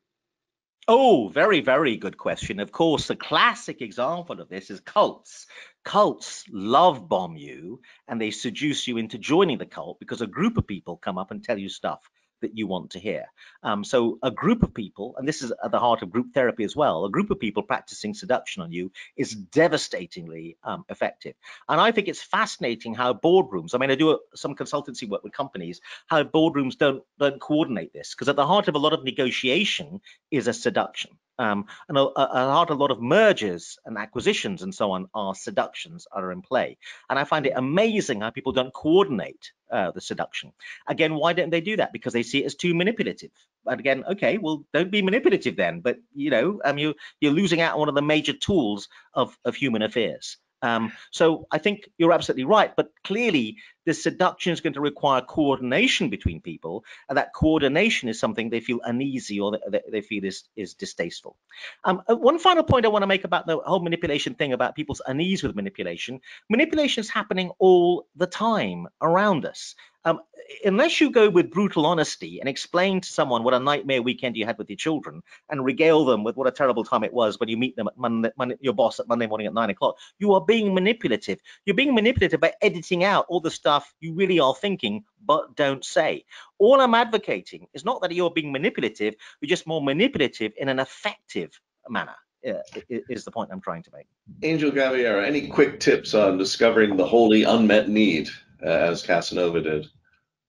Oh, very, very good question. Of course, the classic example of this is cults. Cults love bomb you and they seduce you into joining the cult because a group of people come up and tell you stuff that you want to hear. Um, so a group of people, and this is at the heart of group therapy as well, a group of people practicing seduction on you is devastatingly um, effective. And I think it's fascinating how boardrooms, I mean, I do a, some consultancy work with companies, how boardrooms don't, don't coordinate this, because at the heart of a lot of negotiation is a seduction. Um, and a, a, heart, a lot of mergers and acquisitions and so on are seductions are in play. And I find it amazing how people don't coordinate uh, the seduction. Again, why don't they do that? Because they see it as too manipulative. And again, okay, well, don't be manipulative then. But you know, um, you you're losing out on one of the major tools of of human affairs. Um, so I think you're absolutely right, but clearly the seduction is going to require coordination between people, and that coordination is something they feel uneasy or that they feel is, is distasteful. Um, uh, one final point I want to make about the whole manipulation thing about people's unease with manipulation, manipulation is happening all the time around us. Um, unless you go with brutal honesty and explain to someone what a nightmare weekend you had with your children and regale them with what a terrible time it was when you meet them at Monday, Monday, your boss at Monday morning at nine o'clock, you are being manipulative. You're being manipulative by editing out all the stuff you really are thinking but don't say. All I'm advocating is not that you're being manipulative, you're just more manipulative in an effective manner. Uh, is the point I'm trying to make.
Angel Gaviera, any quick tips on discovering the wholly unmet need uh, as Casanova did?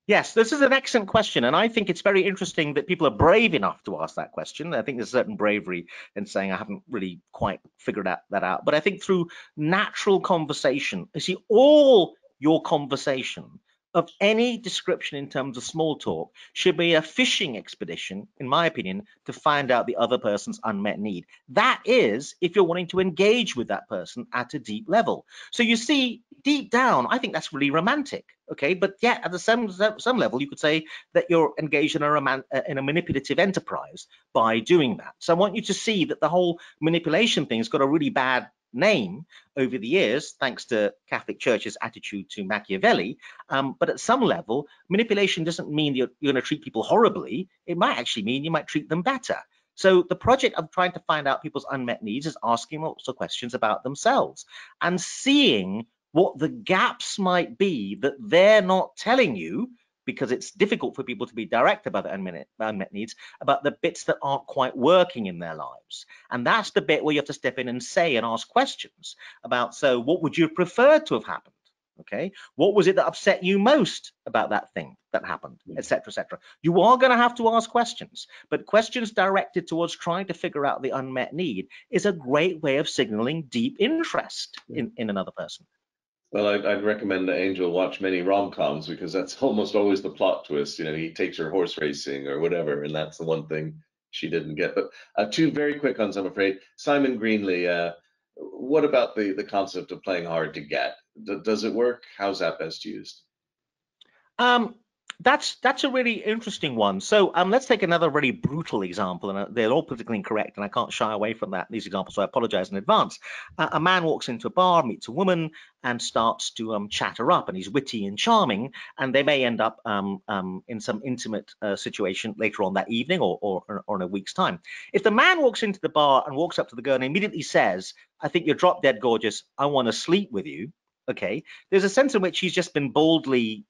Yes, this is an excellent question, and I think it's very interesting that people are brave enough to ask that question. I think there's a certain bravery in saying I haven't really quite figured that, that out. But I think through natural conversation, you see, all your conversation of any description in terms of small talk should be a fishing expedition, in my opinion, to find out the other person's unmet need. That is, if you're wanting to engage with that person at a deep level. So you see, deep down, I think that's really romantic. Okay, but yet at the some some level, you could say that you're engaged in a roman, uh, in a manipulative enterprise by doing that. So I want you to see that the whole manipulation thing's got a really bad name over the years, thanks to Catholic Church's attitude to Machiavelli. Um, but at some level, manipulation doesn't mean you're, you're going to treat people horribly. It might actually mean you might treat them better. So the project of trying to find out people's unmet needs is asking lots of questions about themselves and seeing what the gaps might be that they're not telling you because it's difficult for people to be direct about the unmet, unmet needs, about the bits that aren't quite working in their lives. And that's the bit where you have to step in and say and ask questions about, so what would you have preferred to have happened? Okay, what was it that upset you most about that thing that happened, mm. etc., etc. You are going to have to ask questions, but questions directed towards trying to figure out the unmet need is a great way of signaling deep interest in, in another person.
Well, I'd, I'd recommend that Angel watch many rom-coms because that's almost always the plot twist. You know, he takes her horse racing or whatever, and that's the one thing she didn't get. But uh, two very quick ones, I'm afraid. Simon Greenley, uh, what about the the concept of playing hard to get? D does it work? How's that best used?
Um, that's that's a really interesting one. So um, let's take another really brutal example, and uh, they're all politically incorrect, and I can't shy away from that these examples, so I apologize in advance. Uh, a man walks into a bar, meets a woman, and starts to um, chat her up, and he's witty and charming, and they may end up um, um, in some intimate uh, situation later on that evening or, or, or in a week's time. If the man walks into the bar and walks up to the girl and immediately says, "I think you're drop dead gorgeous. I want to sleep with you," okay, there's a sense in which he's just been boldly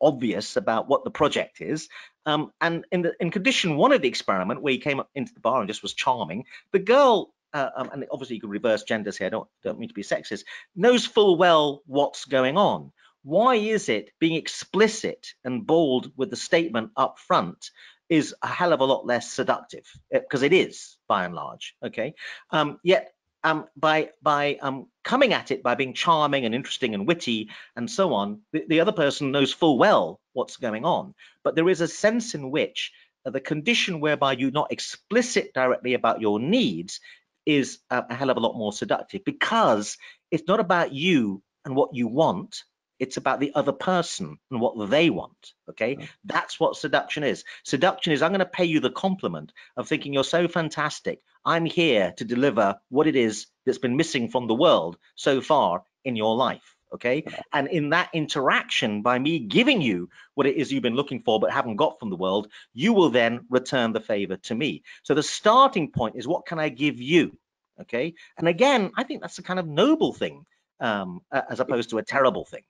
obvious about what the project is. Um, and in the in condition one of the experiment, where he came up into the bar and just was charming, the girl, uh, um, and obviously you can reverse genders here. I don't don't mean to be sexist. Knows full well what's going on. Why is it being explicit and bold with the statement up front is a hell of a lot less seductive because uh, it is by and large okay um, yet um, by by um, coming at it by being charming and interesting and witty and so on, the, the, other person knows full well what's going on. But there is a sense in which uh, the condition whereby you're not explicit directly about your needs is a, a hell of a lot more seductive because it's not about you and what you want, it's about the other person and what they want. Okay. Mm. That's what seduction is. Seduction is I'm going to pay you the compliment of thinking you're so fantastic. I'm here to deliver what it is that's been missing from the world so far in your life. Okay. And in that interaction, by me giving you what it is you've been looking for but haven't got from the world, you will then return the favor to me. So the starting point is what can I give you? Okay. And again, I think that's a kind of noble thing um, as opposed to a terrible thing.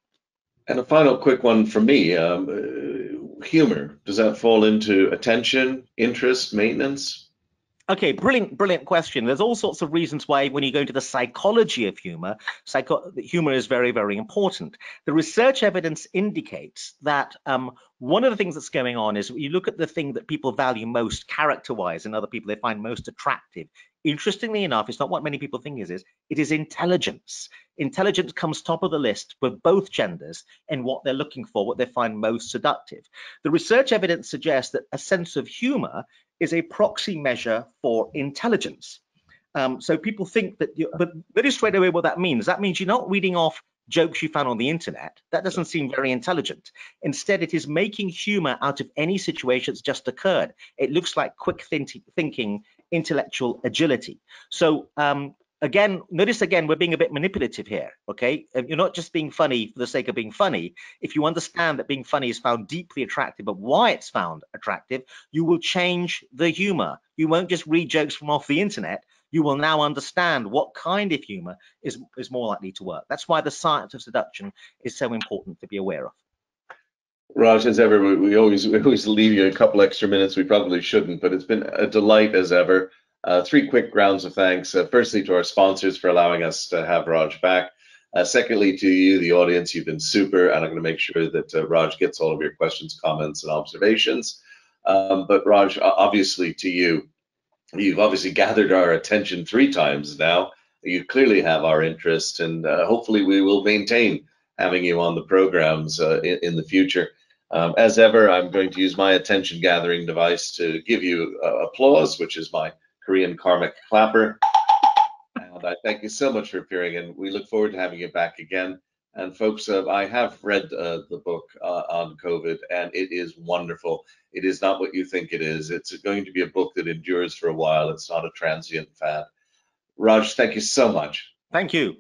And a final quick one from me. Um, humor, does that fall into attention, interest, maintenance?
Okay, brilliant, brilliant question. There's all sorts of reasons why when you go into the psychology of humor, psycho humor is very, very important. The research evidence indicates that um, one of the things that's going on is you look at the thing that people value most character-wise and other people they find most attractive. Interestingly enough, it's not what many people think it is, it is intelligence. Intelligence comes top of the list for both genders and what they're looking for, what they find most seductive. The research evidence suggests that a sense of humor is a proxy measure for intelligence. Um, so people think that, you, but very straight away what that means. That means you're not reading off jokes you found on the internet. That doesn't seem very intelligent. Instead, it is making humor out of any situation that's just occurred. It looks like quick thinking, intellectual agility. So um, again, notice again, we're being a bit manipulative here, okay? Uh, you're not just being funny for the sake of being funny. If you understand that being funny is found deeply attractive, but why it's found attractive, you will change the humor. You won't just read jokes from off the internet. You will now understand what kind of humor is, is more likely to work. That's why the science of seduction is so important to be aware of.
Raj, as ever, we, we always we always leave you a couple extra minutes. We probably shouldn't, but it's been a delight as ever. Uh, three quick rounds of thanks. Uh, firstly, to our sponsors for allowing us to have Raj back. Uh, secondly, to you, the audience, you've been super, and I'm going to make sure that uh, Raj gets all of your questions, comments, and observations. Um, but Raj, obviously to you, you've obviously gathered our attention three times now. You clearly have our interest, and uh, hopefully we will maintain having you on the programs uh, in, in, the future. Um, as ever, I'm going to use my attention gathering device to give you applause, which is my Korean karmic clapper. And I thank you so much for appearing, and we look forward to having you back again. And folks, uh, I have read uh, the book uh, on COVID, and it is wonderful. It is not what you think it is. It's going to be a book that endures for a while. It's not a transient fad. Raj, thank you so much.
Thank you.